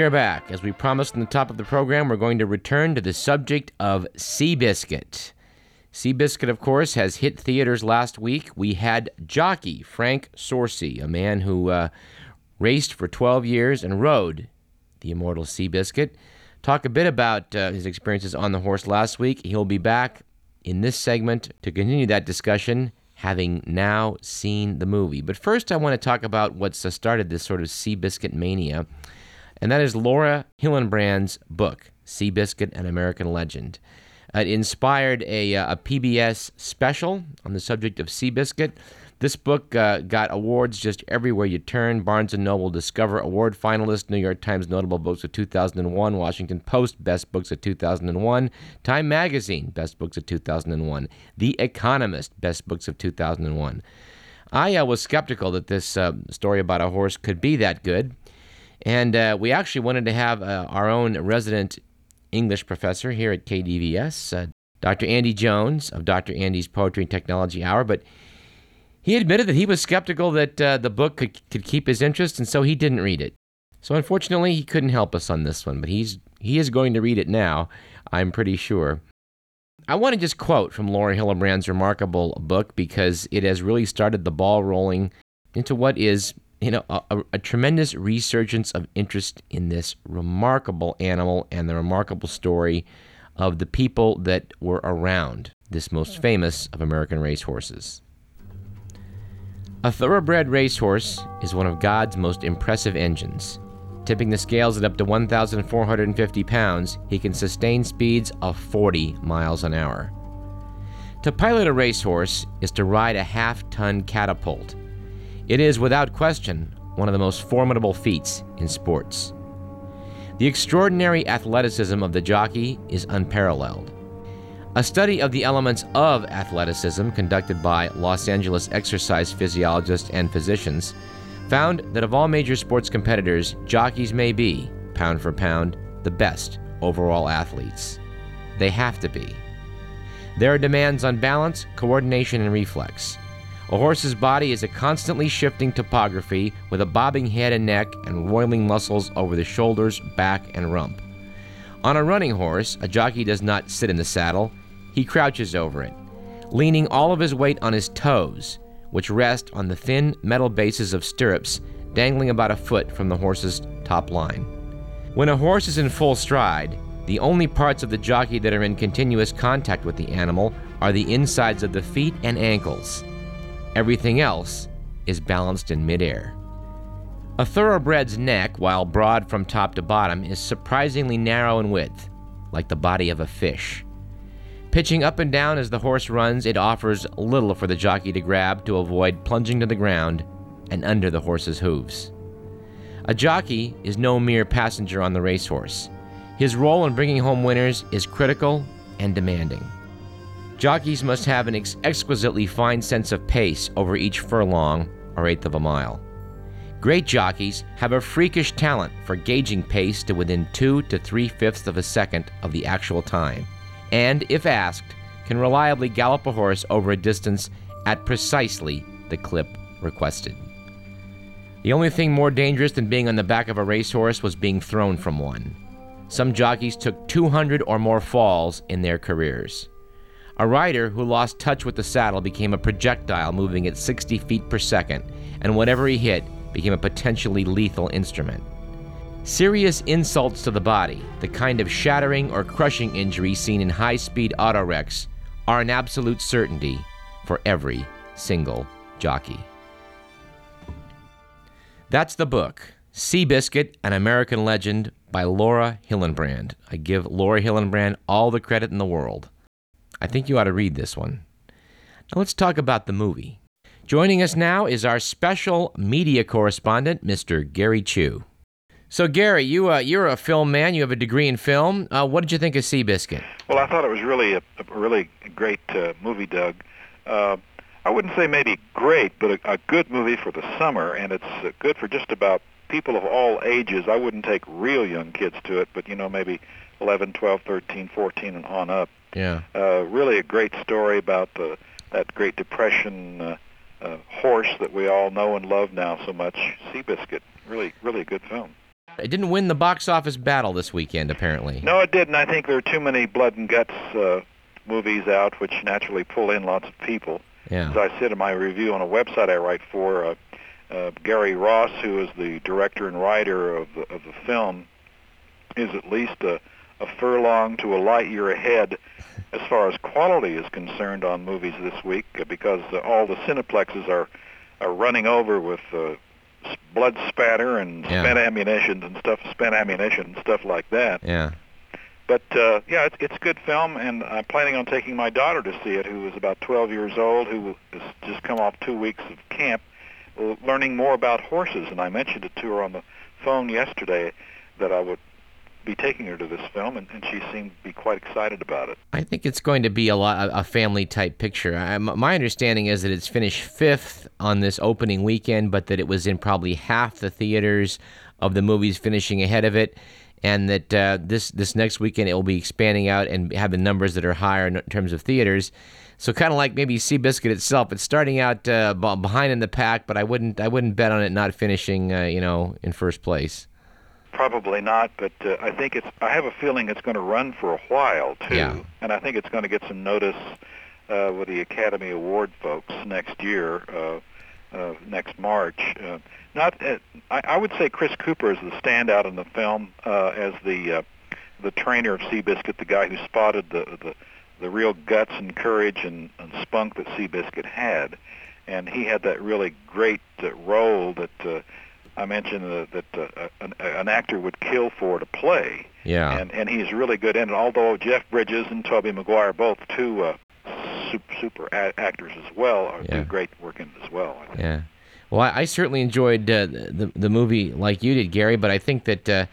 We are back. As we promised in the top of the program, we're going to return to the subject of Seabiscuit. Seabiscuit, of course, has hit theaters last week. We had jockey Frank Sorcy, a man who uh, raced for 12 years and rode the immortal Seabiscuit, talk a bit about uh, his experiences on the horse last week. He'll be back in this segment to continue that discussion, having now seen the movie. But first, I want to talk about what's uh, started this sort of Seabiscuit mania and that is Laura Hillenbrand's book, Seabiscuit, an American Legend. It inspired a, uh, a PBS special on the subject of Seabiscuit. This book uh, got awards just everywhere you turn. Barnes & Noble Discover Award finalist, New York Times Notable Books of 2001, Washington Post Best Books of 2001, Time Magazine Best Books of 2001, The Economist Best Books of 2001. I uh, was skeptical that this uh, story about a horse could be that good. And uh, we actually wanted to have uh, our own resident English professor here at KDVS, uh, Dr. Andy Jones of Dr. Andy's Poetry and Technology Hour, but he admitted that he was skeptical that uh, the book could, could keep his interest, and so he didn't read it. So unfortunately, he couldn't help us on this one, but he's he is going to read it now, I'm pretty sure. I want to just quote from Laura Hillenbrand's remarkable book because it has really started the ball rolling into what is you know, a, a, tremendous resurgence of interest in this remarkable animal and the remarkable story of the people that were around this most famous of American racehorses. A thoroughbred racehorse is one of God's most impressive engines. Tipping the scales at up to 1,450 pounds, he can sustain speeds of 40 miles an hour. To pilot a racehorse is to ride a half ton catapult it is, without question, one of the most formidable feats in sports. The extraordinary athleticism of the jockey is unparalleled. A study of the elements of athleticism conducted by Los Angeles exercise physiologists and physicians found that of all major sports competitors, jockeys may be, pound for pound, the best overall athletes. They have to be. There are demands on balance, coordination, and reflex. A horse's body is a constantly shifting topography with a bobbing head and neck and roiling muscles over the shoulders, back, and rump. On a running horse, a jockey does not sit in the saddle, he crouches over it, leaning all of his weight on his toes, which rest on the thin metal bases of stirrups dangling about a foot from the horse's top line. When a horse is in full stride, the only parts of the jockey that are in continuous contact with the animal are the insides of the feet and ankles. Everything else is balanced in midair. A thoroughbred's neck, while broad from top to bottom, is surprisingly narrow in width, like the body of a fish. Pitching up and down as the horse runs, it offers little for the jockey to grab to avoid plunging to the ground and under the horse's hooves. A jockey is no mere passenger on the racehorse. His role in bringing home winners is critical and demanding. Jockeys must have an ex- exquisitely fine sense of pace over each furlong or eighth of a mile. Great jockeys have a freakish talent for gauging pace to within two to three fifths of a second of the actual time, and, if asked, can reliably gallop a horse over a distance at precisely the clip requested. The only thing more dangerous than being on the back of a racehorse was being thrown from one. Some jockeys took 200 or more falls in their careers. A rider who lost touch with the saddle became a projectile moving at 60 feet per second, and whatever he hit became a potentially lethal instrument. Serious insults to the body, the kind of shattering or crushing injury seen in high speed auto wrecks, are an absolute certainty for every single jockey. That's the book, Seabiscuit, an American Legend by Laura Hillenbrand. I give Laura Hillenbrand all the credit in the world. I think you ought to read this one. Now let's talk about the movie. Joining us now is our special media correspondent, Mr. Gary Chu. So, Gary, you uh, you're a film man. You have a degree in film. Uh, what did you think of Seabiscuit? Well, I thought it was really a, a really great uh, movie, Doug. Uh, I wouldn't say maybe great, but a, a good movie for the summer, and it's uh, good for just about people of all ages. I wouldn't take real young kids to it, but you know maybe 11, 12, 13, 14, and on up. Yeah. Uh, really a great story about the that Great Depression uh, uh, horse that we all know and love now so much, Seabiscuit. Really, really a good film. It didn't win the box office battle this weekend, apparently. No, it didn't. I think there are too many blood and guts uh, movies out, which naturally pull in lots of people. Yeah. As I said in my review on a website I write for, uh, uh, Gary Ross, who is the director and writer of the, of the film, is at least a, a furlong to a light year ahead as far as quality is concerned on movies this week, because uh, all the cineplexes are are running over with uh, blood spatter and Yeah. spent ammunition and stuff, spent ammunition and stuff like that. Yeah. But uh, yeah, it's, it's a good film, and I'm planning on taking my daughter to see it, who is about 12 years old, who has just come off two weeks of camp, learning more about horses. And I mentioned it to her on the phone yesterday that I would be taking her to this film, and, and she seemed to be quite excited about it. I think it's going to be a lot a family type picture. I, my understanding is that it's finished fifth on this opening weekend, but that it was in probably half the theaters of the movies finishing ahead of it, and that uh, this this next weekend it will be expanding out and have the numbers that are higher in terms of theaters. So kind of like maybe Seabiscuit itself, it's starting out uh, behind in the pack, but I wouldn't I wouldn't bet on it not finishing uh, you know in first place. Probably not, but uh, I think it's. I have a feeling it's going to run for a while too, Yeah. and I think it's going to get some notice uh, with the Academy Award folks next year, uh, uh, next March. Uh, not, uh, I, I would say Chris Cooper is the standout in the film uh, as the uh, the trainer of Seabiscuit, the guy who spotted the the, the real guts and courage and, and spunk that Seabiscuit had, and he had that really great uh, role that. Uh, I mentioned uh, that uh, an, an actor would kill for to play, Yeah. and and he's really good in it. Although Jeff Bridges and Tobey Maguire, both two uh, super, super a- actors as well, are, Yeah. do great work in it as well. I think. Yeah. Well, I, I certainly enjoyed uh, the the movie like you did, Gary. But I think that uh,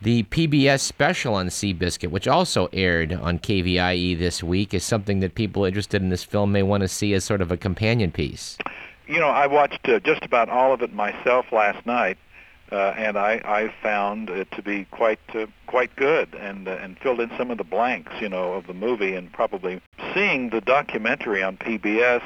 the PBS special on Seabiscuit, which also aired on KVIE this week, is something that people interested in this film may want to see as sort of a companion piece. You know, I watched uh, just about all of it myself last night, uh, and I, I found it to be quite uh, quite good, and uh, and filled in some of the blanks, you know, of the movie, and probably seeing the documentary on PBS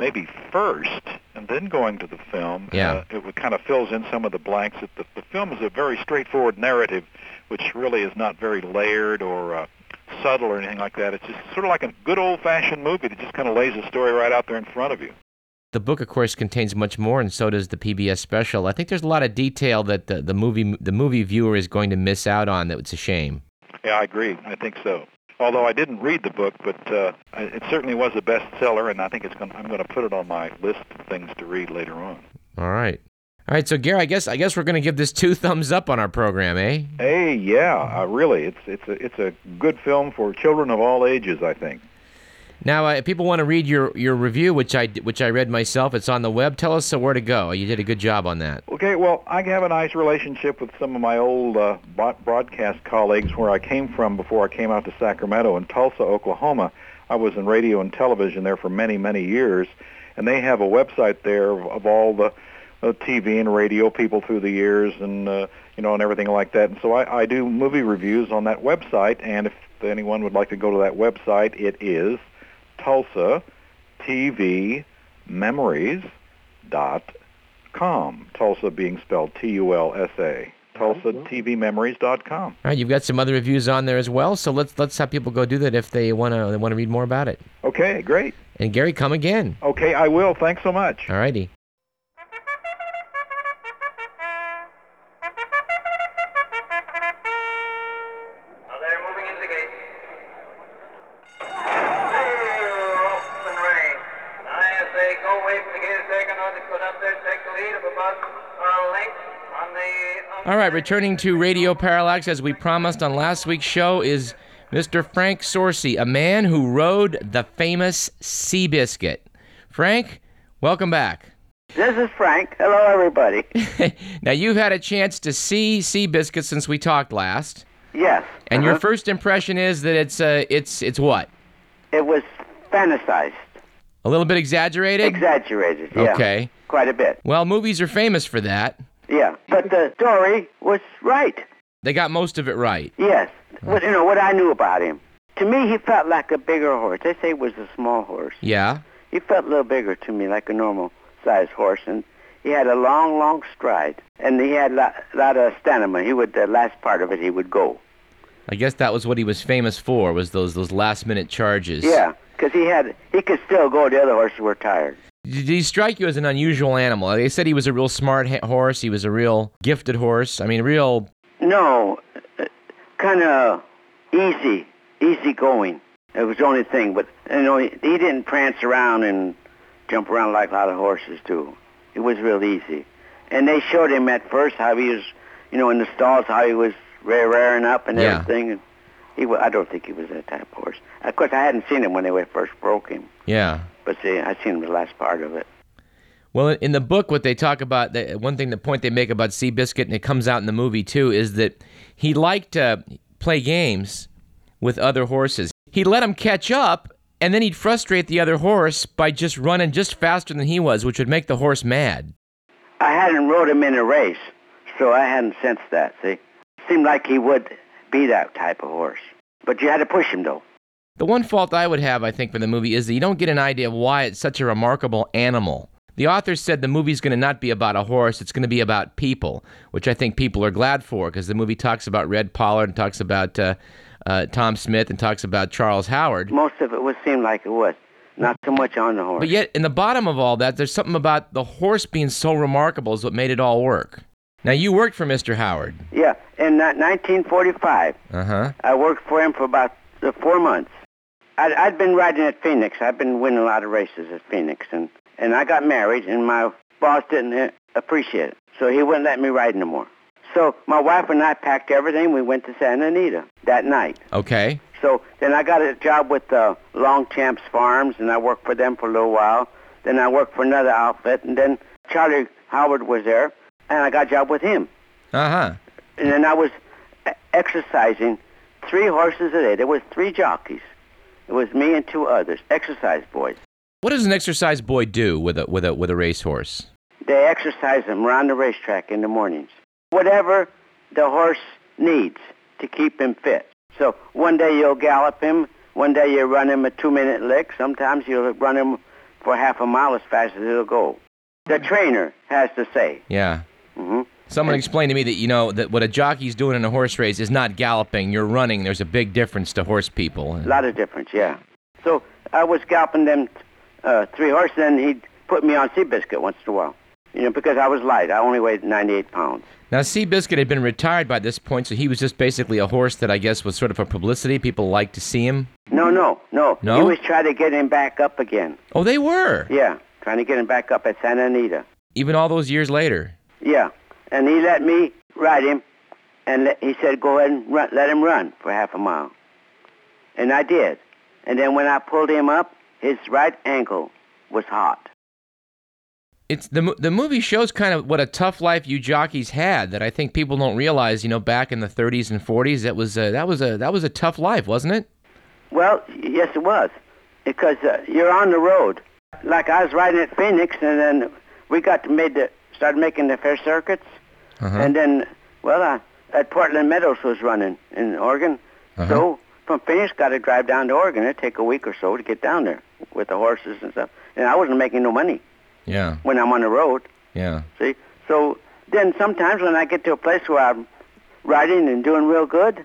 maybe first, and then going to the film. Yeah. uh, it kind of fills in some of the blanks. That the, the film is a very straightforward narrative, which really is not very layered or uh, subtle or anything like that. It's just sort of like a good old-fashioned movie that just kind of lays a story right out there in front of you. The book, of course, contains much more, and so does the PBS special. I think there's a lot of detail that the, the movie the movie viewer is going to miss out on. That it's a shame. Yeah, I agree. I think so. Although I didn't read the book, but uh, it certainly was a bestseller, and I think it's going. I'm going to put it on my list of things to read later on. All right. All right, so Gary, I guess I guess we're going to give this two thumbs up on our program, eh? Hey, yeah, uh, really, it's it's a it's a good film for children of all ages. I think. Now, uh, if people want to read your, your review, which I which I read myself, it's on the web. Tell us where to go. You did a good job on that. Okay, well, I have a nice relationship with some of my old uh, broadcast colleagues where I came from before I came out to Sacramento in Tulsa, Oklahoma. I was in radio and television there for many, many years, and they have a website there of, of all the uh, TV and radio people through the years, and uh, you know, and everything like that. And so I, I do movie reviews on that website. And if anyone would like to go to that website, it is Tulsa TV Memories dot com. Tulsa being spelled T-U-L-S-A. TulsaTVMemories.com. All right, you've got some other reviews on there as well. So let's let's have people go do that if they want to they want to read more about it. Okay, great. And Gary, come again. Okay, I will. Thanks so much. All righty. All right, returning to Radio Parallax as we promised on last week's show is Mr. Frank Sorcy, a man who rode the famous Seabiscuit. Frank, welcome back. This is Frank. Hello, everybody. now you've had a chance to see Seabiscuit since we talked last, Yes. and your uh-huh. first impression is that it's uh, it's it's what? It was fantasized, A little bit exaggerated. exaggerated. Yeah. Okay. Quite a bit. Well, movies are famous for that. Yeah. But the story was right. They got most of it right. Yes. What you know what I knew about him. To me, he felt like a bigger horse. They say he was a small horse. Yeah. He felt a little bigger to me, like a normal sized horse, and he had a long, long stride, and he had a lot, lot of stamina. He would the last part of it he would go. I guess that was what he was famous for was those those last minute charges. Yeah, because he had he could still go. The other horses were tired. Did he strike you as an unusual animal? They said he was a real smart ha- horse. He was a real gifted horse. I mean, real. No, kind of easy, easy going. It was the only thing. But you know, he, he didn't prance around and jump around like a lot of horses do. It was real easy. And they showed him at first how he was, you know, in the stalls, how he was rearing up and Yeah. everything. And he, I don't think he was that type of horse. Of course, I hadn't seen him when they first broke him, Yeah. But see, I seen the last part of it. Well, in the book, what they talk about, the, one thing, the point they make about Seabiscuit, and it comes out in the movie too, is that he liked to play games with other horses. He'd let them catch up, and then he'd frustrate the other horse by just running just faster than he was, which would make the horse mad. I hadn't rode him in a race, so I hadn't sensed that, see. Seemed like he would be that type of horse. But you had to push him, though. The one fault I would have, I think, for the movie is that you don't get an idea of why it's such a remarkable animal. The author said the movie's going to not be about a horse, it's going to be about people, which I think people are glad for because the movie talks about Red Pollard and talks about uh, uh, Tom Smith and talks about Charles Howard. Most of it would seem like it was. Not so much on the horse. But yet, in the bottom of all that, there's something about the horse being so remarkable is what made it all work. Now, you worked for Mr. Howard. Yeah, in uh, 1945, Uh huh. I worked for him for about uh, four months. I'd, I'd been riding at Phoenix. I'd been winning a lot of races at Phoenix, and and I got married, and my boss didn't uh, appreciate it, so he wouldn't let me ride no more. So my wife and I packed everything. We went to Santa Anita that night. Okay. So then I got a job with uh, Longchamps Farms, and I worked for them for a little while. Then I worked for another outfit, and then Charlie Howard was there, and I got a job with him. Uh huh. And then I was e- exercising three horses a day. There was three jockeys. It was me and two others, exercise boys. What does an exercise boy do with a with a with a racehorse? They exercise them around the racetrack in the mornings. Whatever the horse needs to keep him fit. So one day you'll gallop him, one day you run him a two-minute lick. Sometimes you'll run him for half a mile as fast as he'll go. The trainer has to say. Yeah. hmm Someone explained to me that you know that what a jockey's doing in a horse race is not galloping. You're running. There's a big difference to horse people. A lot of difference, yeah. So I was galloping them uh, three horses, and he'd put me on Seabiscuit once in a while. You know, because I was light. I only weighed 98 pounds. Now, Seabiscuit had been retired by this point, so he was just basically a horse that I guess was sort of a publicity. People liked to see him. No, no, no. No? He was trying to get him back up again. Oh, they were. Yeah, trying to get him back up at Santa Anita. Even all those years later. Yeah, and he let me ride him, and let, he said, go ahead and run, let him run for half a mile. And I did. And then when I pulled him up, his right ankle was hot. It's the the movie shows kind of what a tough life you jockeys had that I think people don't realize. You know, back in the 30s and 40s, that was a, that was a that was a tough life, wasn't it? Well, yes, it was, because uh, you're on the road. Like I was riding at Phoenix, and then we got to made the started making the fair circuits, Uh-huh. and then well, uh, at Portland Meadows was running in Oregon. Uh-huh. So from Phoenix, got to drive down to Oregon. It'd take a week or so to get down there with the horses and stuff. And I wasn't making no money Yeah, when I'm on the road. yeah. See, so then sometimes when I get to a place where I'm riding and doing real good,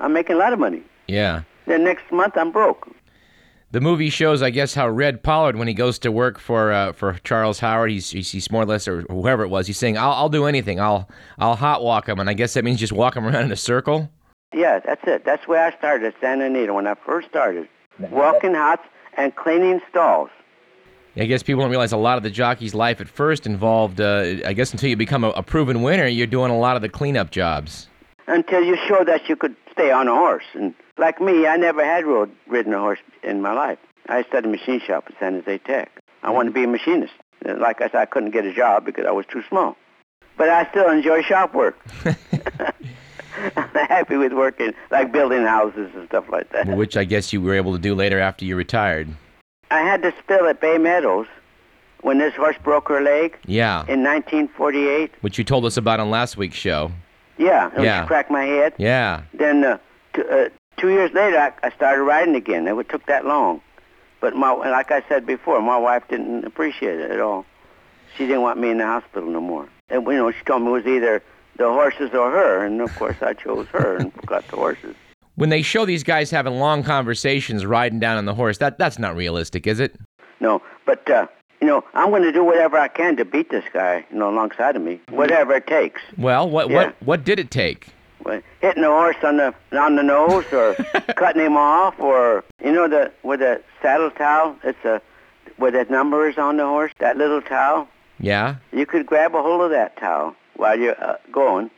I'm making a lot of money. Yeah. Then next month I'm broke. The movie shows, I guess, how Red Pollard, when he goes to work for uh, for Charles Howard, he's, he's he's more or less, or whoever it was, he's saying, "I'll I'll do anything. I'll I'll hot walk him," and I guess that means just walk him around in a circle. Yeah, that's it. That's where I started at Santa Anita when I first started. Walking hots and cleaning stalls. I guess people don't realize a lot of the jockey's life at first involved. Uh, I guess until you become a, a proven winner, you're doing a lot of the cleanup jobs. Until you show that you could stay on a horse. And like me, I never had rode ridden a horse in my life. I studied machine shop at San Jose Tech. I wanted to be a machinist. And Like I said, I couldn't get a job because I was too small. But I still enjoy shop work. I'm happy with working, like building houses and stuff like that. which I guess you were able to do later after you retired. I had to spill at Bay Meadows when this horse broke her leg Yeah, in 1948. which you told us about on last week's show. Yeah, it Yeah. cracked my head. Yeah, Then uh, t- uh, two years later, I, I started riding again. It took that long, but my like I said before, my wife didn't appreciate it at all. she didn't want me in the hospital no more. And you know, she told me it was either the horses or her, and of course I chose her and got the horses. When they show these guys having long conversations riding down on the horse, that that's not realistic, is it? No, but uh, you know, I'm going to do whatever I can to beat this guy, you know, alongside of me, whatever it takes. Well, what Yeah. what what did it take? Well, Hitting the horse on the on the nose, or cutting him off, or you know the with the saddle towel. It's a where that number is on the horse. That little towel. Yeah. You could grab a hold of that towel while you're uh, going,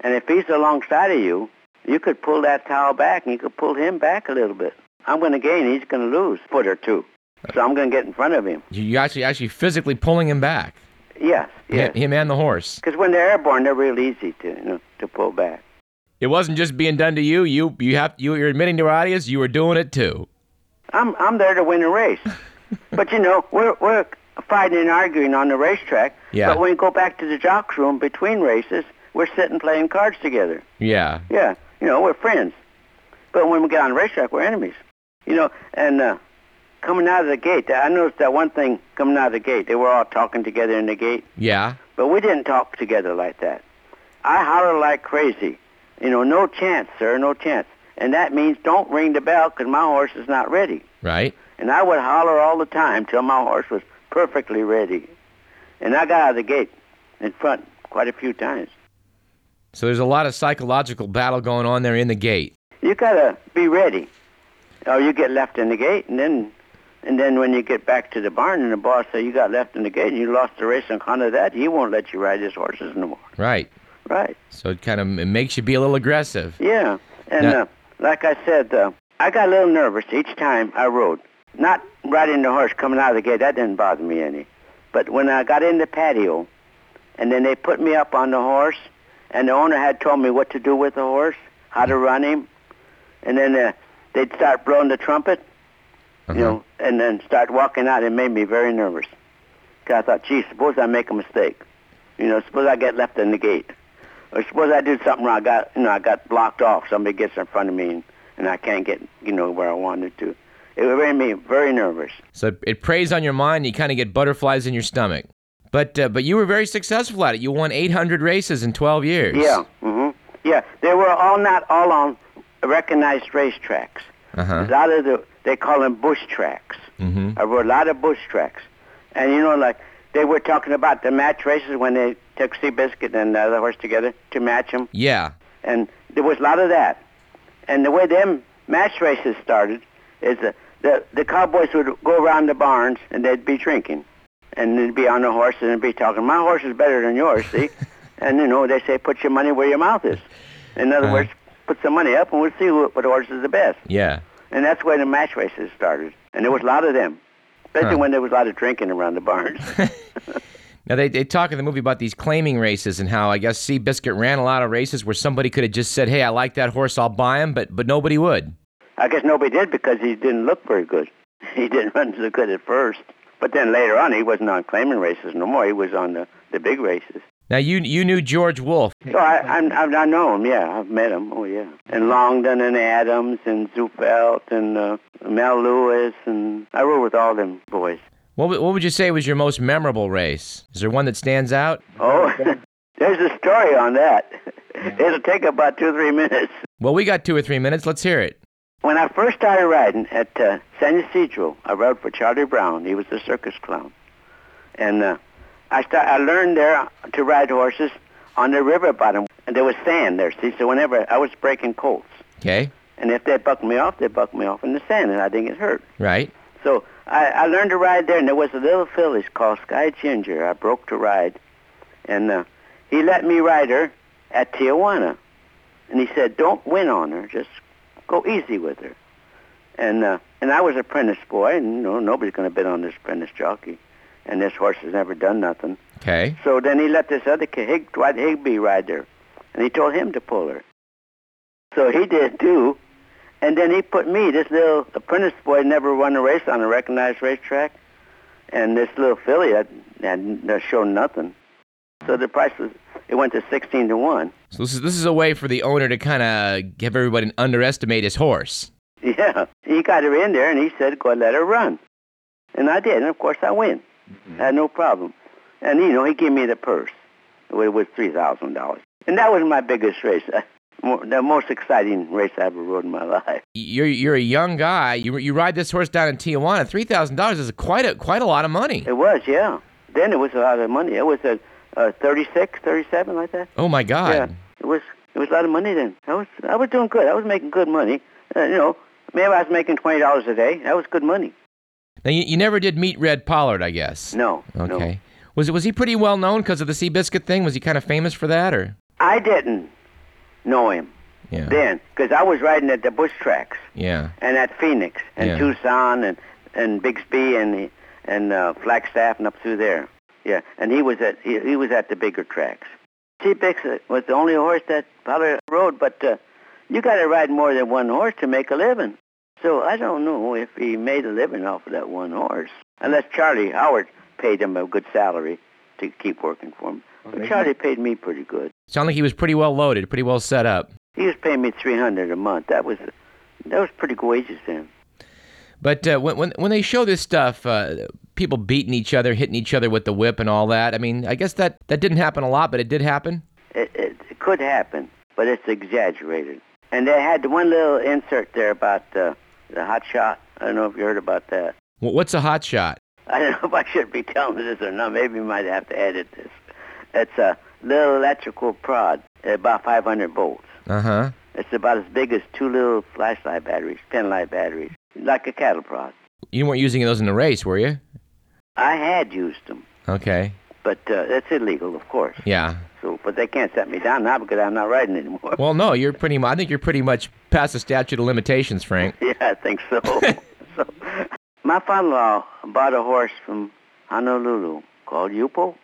and if he's alongside of you, you could pull that towel back, and you could pull him back a little bit. I'm going to gain. He's going to lose a foot or two. So I'm going to get in front of him. You actually actually physically pulling him back. Yes, yes. Him, him and the horse. Because when they're airborne, they're real easy to you know to pull back. It wasn't just being done to you. You you have you you're admitting to our audience you were doing it too. I'm I'm there to win a race. but you know, we're we're fighting and arguing on the racetrack. Yeah. But when we go back to the jock's room between races, we're sitting playing cards together. Yeah. Yeah. You know, we're friends. But when we get on the racetrack, we're enemies. You know, and uh, coming out of the gate, I noticed that one thing coming out of the gate. They were all talking together in the gate, Yeah. but we didn't talk together like that. I holler like crazy. You know, no chance, sir, no chance. And that means don't ring the bell because my horse is not ready. Right. And I would holler all the time till my horse was perfectly ready. And I got out of the gate in front quite a few times. So there's a lot of psychological battle going on there in the gate. You gotta be ready. Or you get left in the gate and then and then when you get back to the barn and the boss say you got left in the gate and you lost the race on account of that, he won't let you ride his horses no more. Right. Right. So it kind of it makes you be a little aggressive. Yeah. And Now- uh, like I said, uh, I got a little nervous each time I rode. Not riding the horse coming out of the gate, that didn't bother me any. But when I got in the patio, and then they put me up on the horse, and the owner had told me what to do with the horse, how to run him, and then uh, they'd start blowing the trumpet, Uh-huh. you know, and then start walking out. It made me very nervous because I thought, gee, suppose I make a mistake. You know, suppose I get left in the gate. Or suppose I do something wrong. I got, you know, I got blocked off. Somebody gets in front of me and, and I can't get, you know, where I wanted to. It made me very nervous. So it, preys on your mind. You kind of get butterflies in your stomach. But uh, but you were very successful at it. You won 800 races in 12 years. Yeah, hmm yeah. They were all not all on recognized racetracks. Uh huh. A lot of the they call them bush tracks. Mm-hmm. I rode a lot of bush tracks, and you know, like they were talking about the match races when they took Seabiscuit and the other horse together to match them, Yeah. and there was a lot of that. And the way them match races started is that the the cowboys would go around the barns and they'd be drinking, and they'd be on the horse and they'd be talking. My horse is better than yours, see? and you know they say put your money where your mouth is. In other Uh-huh. words, put some money up and we'll see what, what horse is the best. Yeah. And that's where the match races started. And there was a lot of them, especially Huh. when there was a lot of drinking around the barns. Now they, they talk in the movie about these claiming races and how I guess Seabiscuit ran a lot of races where somebody could have just said, "Hey, I like that horse, I'll buy him," but but nobody would. I guess nobody did because he didn't look very good. He didn't run so good at first. But then later on, he wasn't on claiming races no more. He was on the, the big races. Now you you knew George Woolf. So I, I'm, I'm, know him, yeah. I've met him, oh, yeah. And Longden and Adams and Zufelt and uh, Mel Lewis. And I rode with all them boys. What would- what would you say was your most memorable race? Is there one that stands out? Oh, there's a story on that. It'll take about two or three minutes. Well, we got two or three minutes. Let's hear it. When I first started riding at uh, San Ysidro, I rode for Charlie Brown. He was the circus clown. And uh, I, start, I learned there to ride horses on the river bottom. And there was sand there, see? So whenever I was breaking colts. Okay. And if they bucked me off, they bucked me off in the sand, and I didn't get hurt. Right. So I, I learned to ride there, and there was a little filly called Sky Ginger. I broke to ride. And uh, he let me ride her at Tijuana. And he said, don't win on her. Just go easy with her. And uh, and I was apprentice boy, and you know nobody's going to bet on this apprentice jockey. And this horse has never done nothing. Okay. So then he let this other kid, Hig, Dwight Higby, ride there, and he told him to pull her. So he did too, and then he put me, this little apprentice boy, never won a race on a recognized racetrack, and this little filly had, had, had shown nothing. So the price was, it went to sixteen to one. So this is this is a way for the owner to kind of have everybody underestimate his horse. Yeah, he got her in there, and he said, "Go let her run," and I did, and of course I win. I had no problem. And, you know, he gave me the purse. It was $3,000. And that was my biggest race. Uh, the most exciting race I ever rode in my life. You're you're a young guy. You you ride this horse down in Tijuana. Three thousand dollars is quite a quite a lot of money. It was, yeah. Then it was a lot of money. It was a, a 36, 37, like that. Oh my God! Yeah, it was it was a lot of money then. I was I was doing good. I was making good money. Uh, you know, maybe I was making twenty dollars a day. That was good money. Now you, you never did meet Red Pollard, I guess. No. Okay. No. Was was he pretty well known because of the Seabiscuit thing? Was he kind of famous for that, or? I didn't know him Yeah. then because I was riding at the bush tracks Yeah. and at Phoenix and Yeah. Tucson and and Bixby and and uh, Flagstaff and up through there. Yeah, and he was at he, he was at the bigger tracks. T-Bix was the only horse that Pollard rode, but uh, you got to ride more than one horse to make a living. So I don't know if he made a living off of that one horse, unless Charlie Howard paid him a good salary to keep working for him. But Charlie paid me pretty good. Sounded like he was pretty well loaded, pretty well set up. He was paying me three hundred a month. That was that was pretty good wages then. But uh, when, when when they show this stuff, uh, people beating each other, hitting each other with the whip and all that. I mean, I guess that that didn't happen a lot, but it did happen. It, it, it could happen, but it's exaggerated. And they had one little insert there about uh, the hot shot. I don't know if you heard about that. Wh- What's a hot shot? I don't know if I should be telling this or not. Maybe we might have to edit this. It's a little electrical prod, about 500 volts. Uh huh. It's about as big as two little flashlight batteries, pen light batteries, like a cattle prod. You weren't using those in the race, were you? I had used them, Okay. But uh, it's illegal, of course. Yeah. So, but they can't set me down now because I'm not riding anymore. Well, no, you're pretty. mu- I think you're pretty much past the statute of limitations, Frank. Yeah, I think so. so my father-in-law bought a horse from Honolulu called Yupo,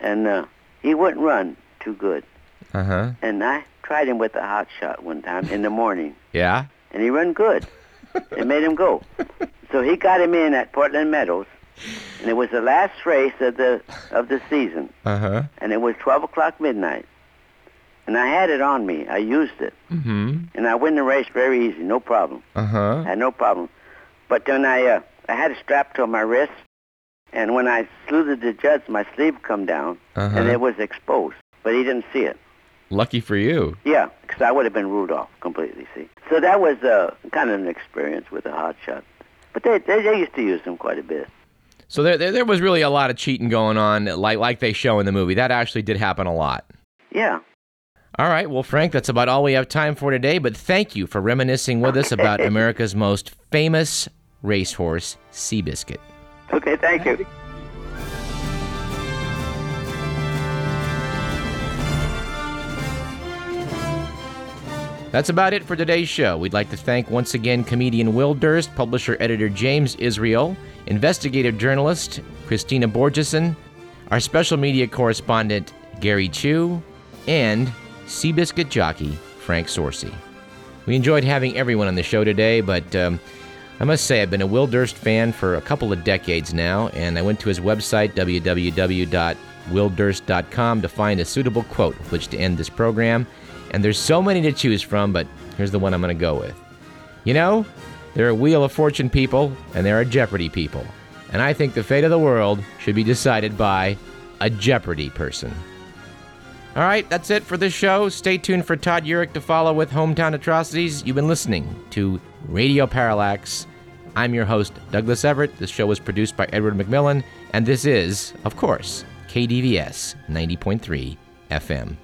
and uh, he wouldn't run too good. Uh huh. And I tried him with a hot shot one time in the morning, Yeah. and he run good. It made him go. So he got him in at Portland Meadows, and it was the last race of the of the season, Uh huh. and it was 12 o'clock midnight. And I had it on me. I used it, Mm-hmm. and I win the race very easy, no problem. Uh huh. I had no problem. But then I uh, I had a strap to my wrist, and when I saluted the judge, my sleeve come down, Uh-huh. and it was exposed. But he didn't see it. Lucky for you. Yeah, because I would have been ruled off completely. See, so that was uh, kind of an experience with a hot shot. But they, they they used to use them quite a bit. So there, there, there was really a lot of cheating going on, like like they show in the movie. That actually did happen a lot. Yeah. All right, well, Frank, that's about all we have time for today. But thank you for reminiscing with us about America's most famous racehorse, Seabiscuit. Okay. Thank you. That's about it for today's show. We'd like to thank once again comedian Will Durst, publisher editor James Israel, investigative journalist Kristina Borjesson, our special media correspondent Gary Chu, and Seabiscuit jockey Frank Sorcy. We enjoyed having everyone on the show today, but um, I must say I've been a Will Durst fan for a couple of decades now, and I went to his website, www.willdurst.com, to find a suitable quote with which to end this program. And there's so many to choose from, but here's the one I'm going to go with. You know, there are Wheel of Fortune people, and there are Jeopardy people. And I think the fate of the world should be decided by a Jeopardy person. All right, that's it for this show. Stay tuned for Todd Urich to follow with Hometown Atrocities. You've been listening to Radio Parallax. I'm your host, Douglas Everett. This show was produced by Edward McMillan, and this is, of course, KDVS 90.3 FM.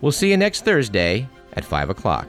We'll see you next Thursday at 5 o'clock.